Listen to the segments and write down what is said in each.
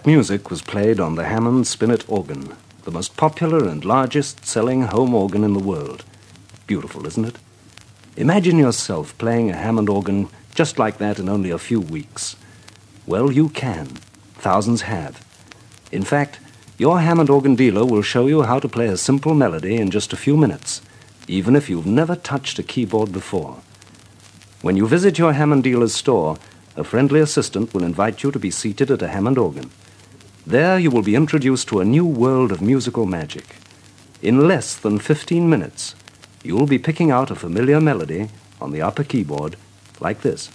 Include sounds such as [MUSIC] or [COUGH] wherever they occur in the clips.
That music was played on the Hammond Spinet organ, the most popular and largest selling home organ in the world. Beautiful, isn't it? Imagine yourself playing a Hammond organ just like that in only a few weeks. Well, you can. Thousands have. In fact, your Hammond organ dealer will show you how to play a simple melody in just a few minutes, even if you've never touched a keyboard before. When you visit your Hammond dealer's store, a friendly assistant will invite you to be seated at a Hammond organ. There you will be introduced to a new world of musical magic. In less than 15 minutes, you will be picking out a familiar melody on the upper keyboard like this.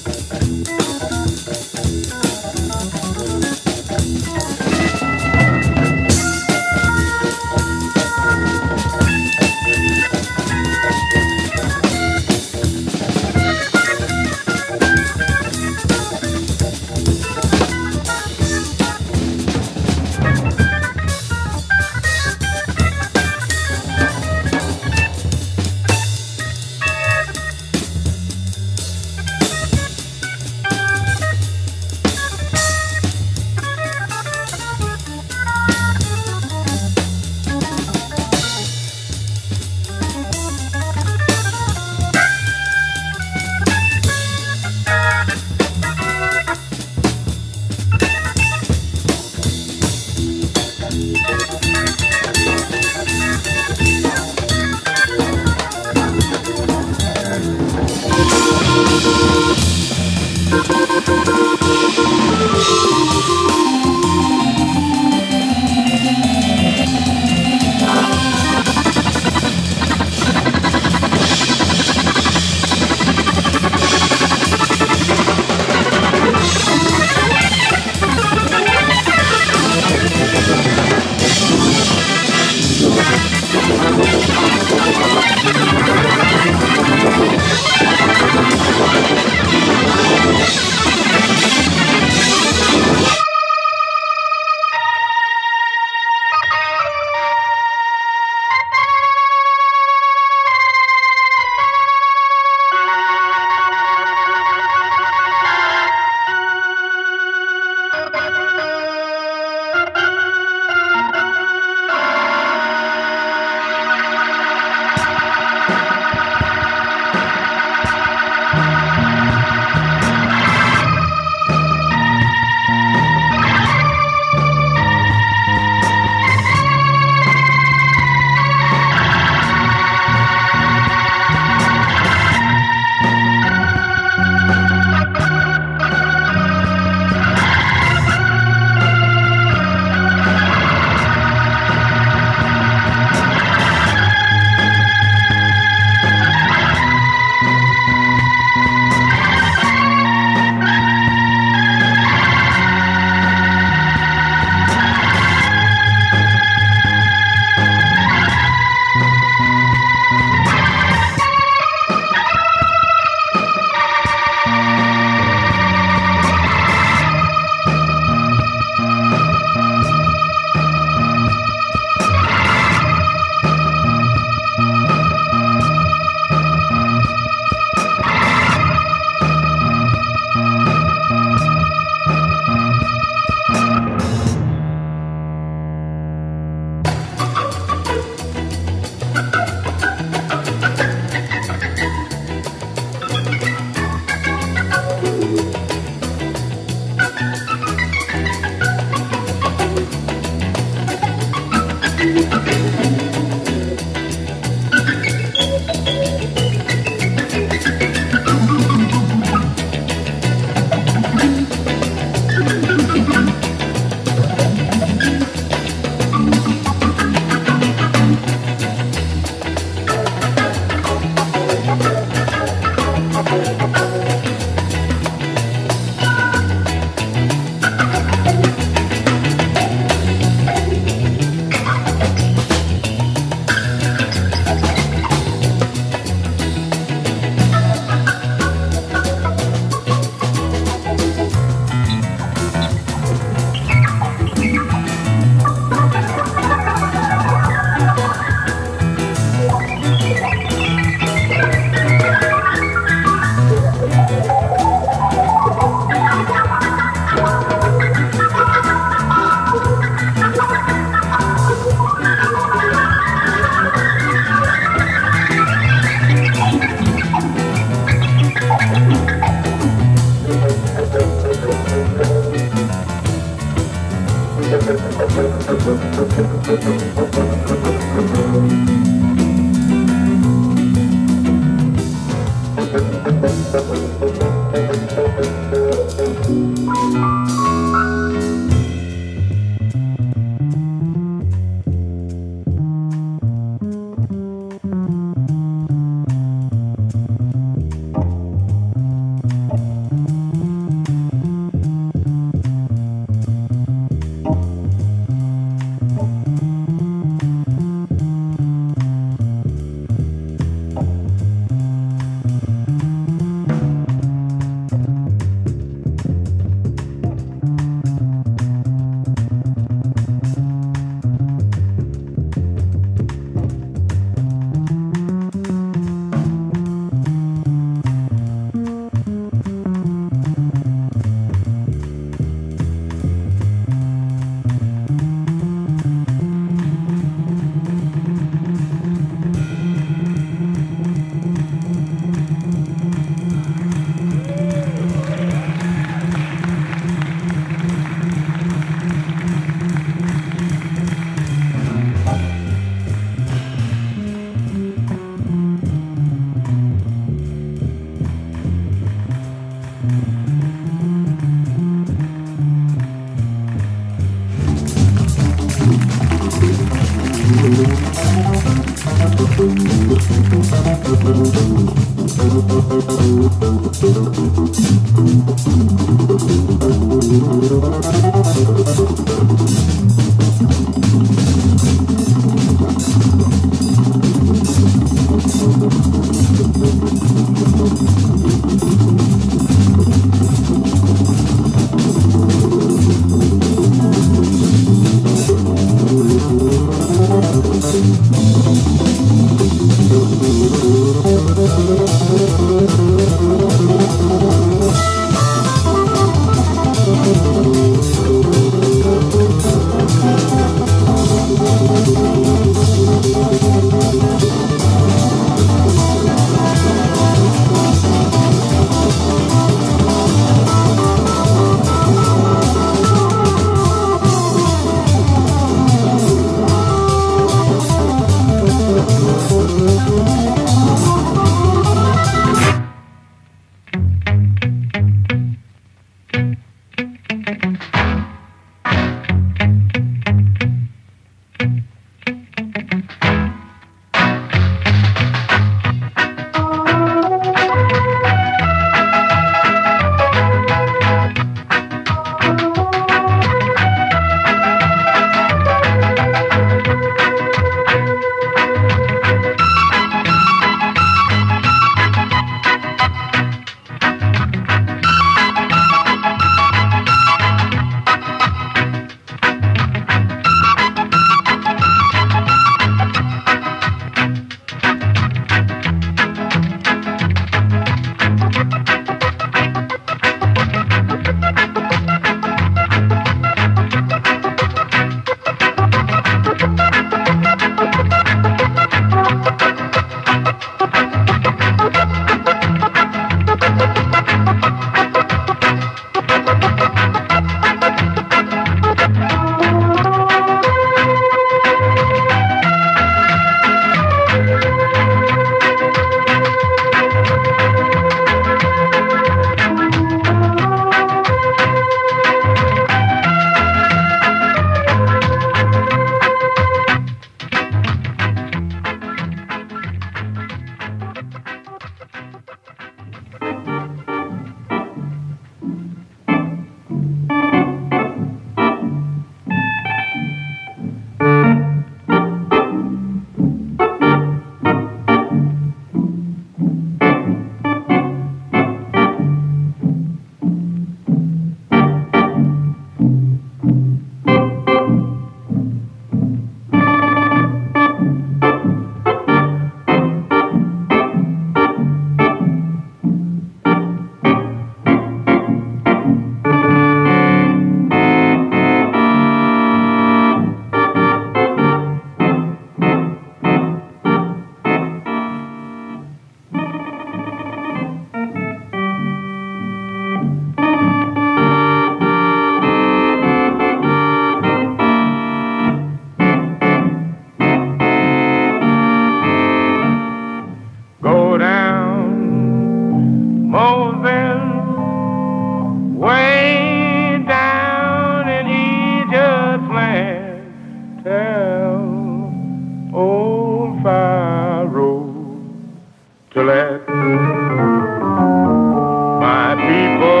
people.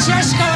Francesco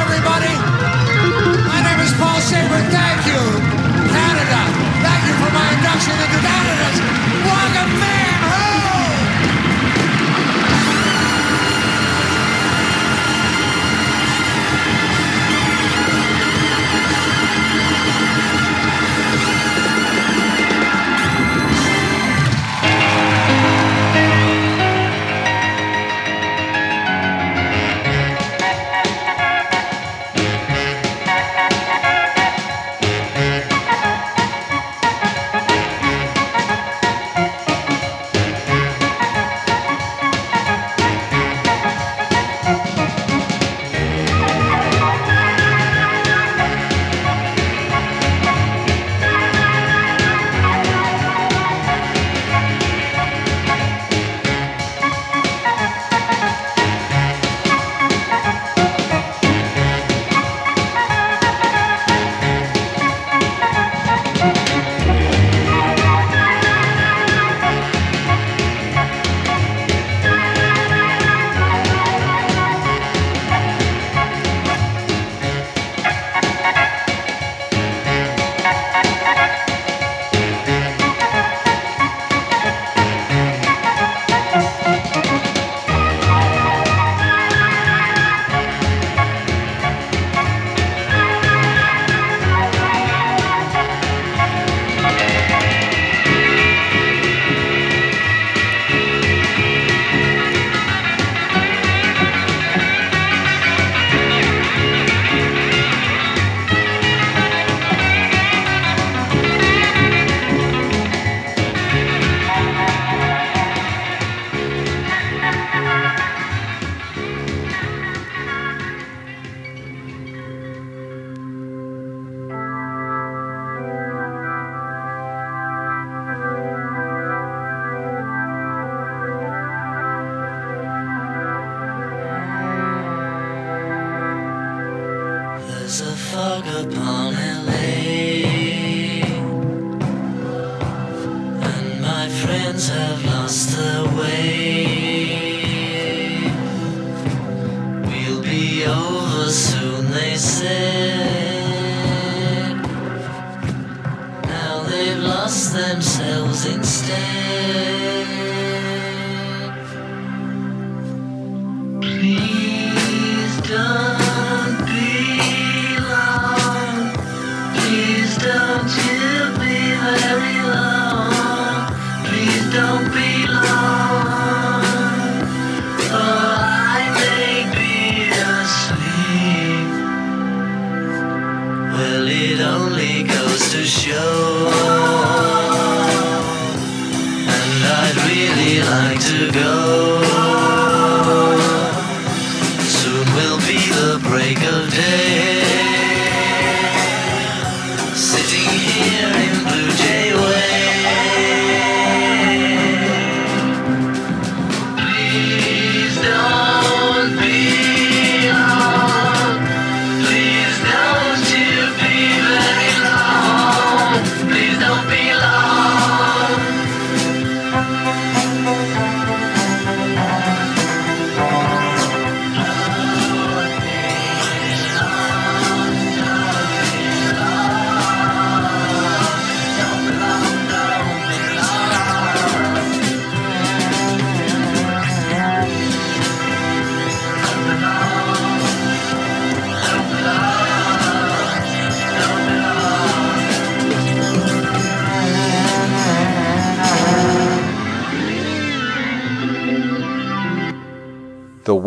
don't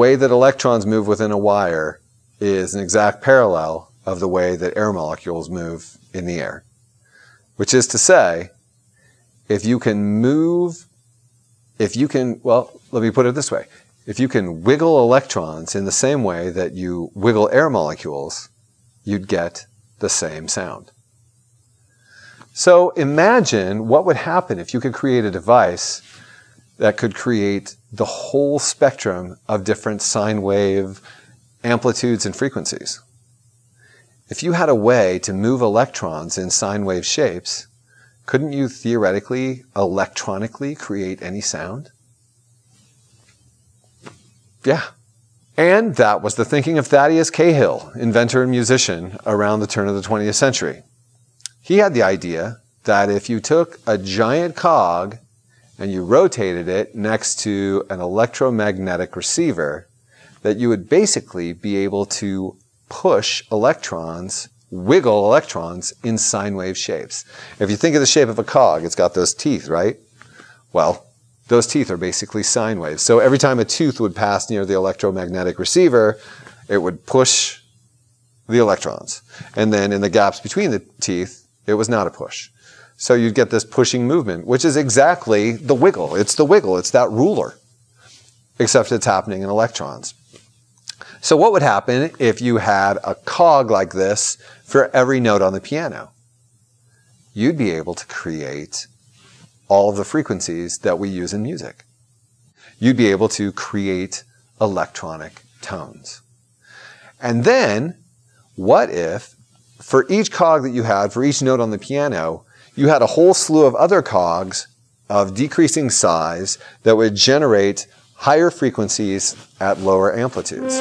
way that electrons move within a wire is an exact parallel of the way that air molecules move in the air. Which is to say, if you can move, if you can, well, let me put it this way. If you can wiggle electrons in the same way that you wiggle air molecules, you'd get the same sound. So imagine what would happen if you could create a device that could create the whole spectrum of different sine wave amplitudes and frequencies. If you had a way to move electrons in sine wave shapes, couldn't you theoretically, electronically create any sound? Yeah. And that was the thinking of Thaddeus Cahill, inventor and musician around the turn of the 20th century. He had the idea that if you took a giant cog and you rotated it next to an electromagnetic receiver, that you would basically be able to push electrons, wiggle electrons in sine wave shapes. If you think of the shape of a cog, it's got those teeth, right? Well, those teeth are basically sine waves. So every time a tooth would pass near the electromagnetic receiver, it would push the electrons. And then in the gaps between the teeth, it was not a push. So you'd get this pushing movement, which is exactly the wiggle. It's the wiggle. It's that ruler, except it's happening in electrons. So what would happen if you had a cog like this for every note on the piano? You'd be able to create all of the frequencies that we use in music. You'd be able to create electronic tones. And then, what if for each cog that you had, for each note on the piano, you had a whole slew of other cogs of decreasing size that would generate higher frequencies at lower amplitudes.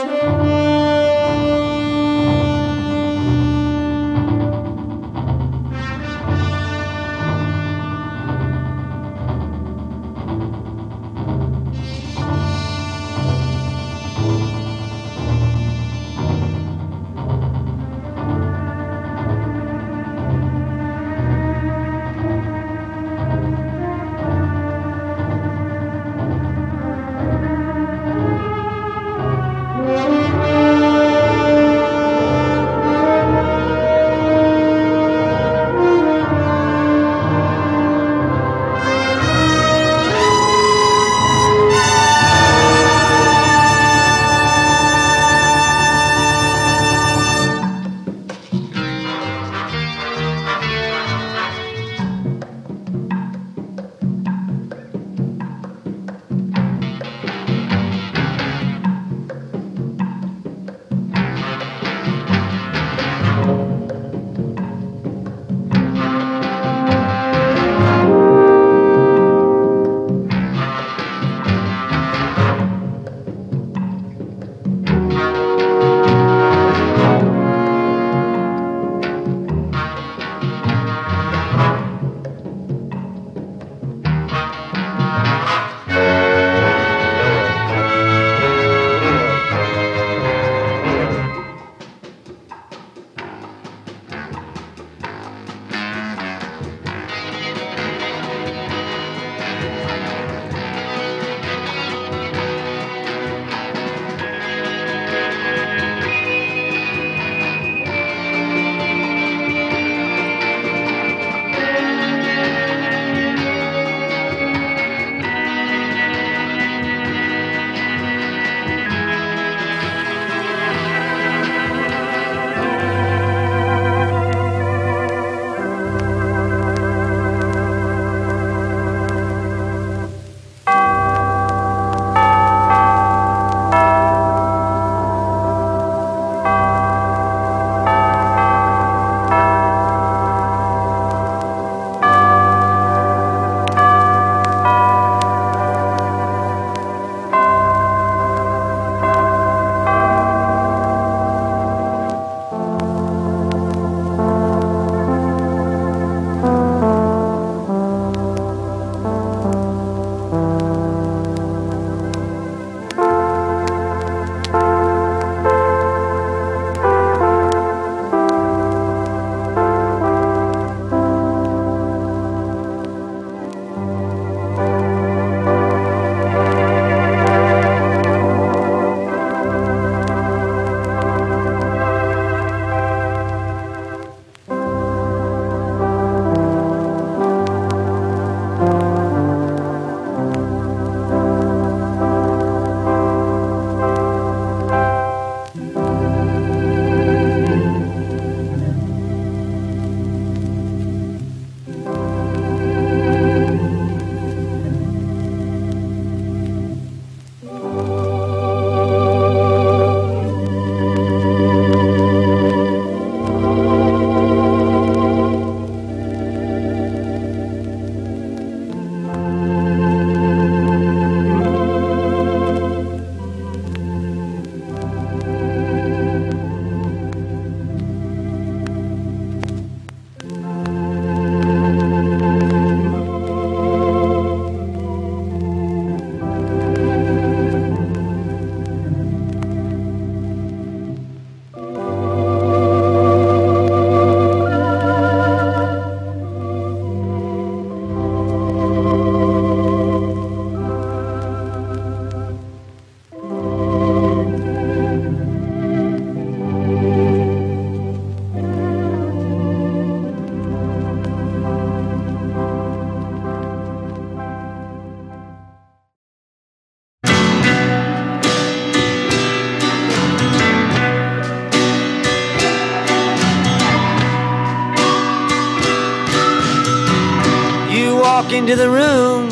Walk into the room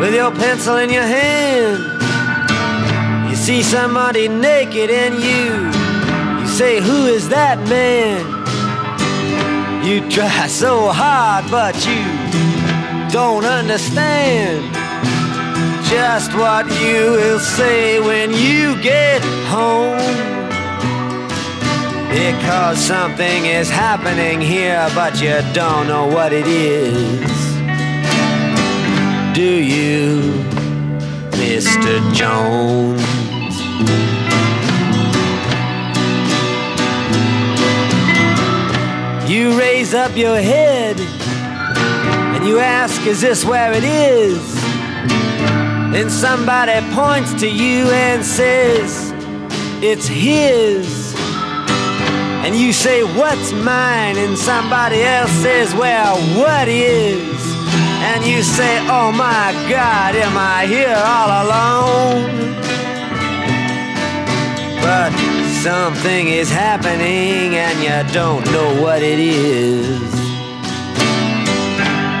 with your pencil in your hand. You see somebody naked and you, you say, Who is that man? You try [LAUGHS] so hard, but you don't understand just what you will say when you get home. Because something is happening here, but you don't know what it is. Do you, Mr. Jones? You raise up your head and you ask, Is this where it is? Then somebody points to you and says, It's his. And you say, What's mine? And somebody else says, Well, what is? And you say, Oh my God, am I here all alone? But something is happening and you don't know what it is.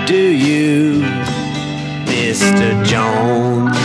Do you, Mr. Jones?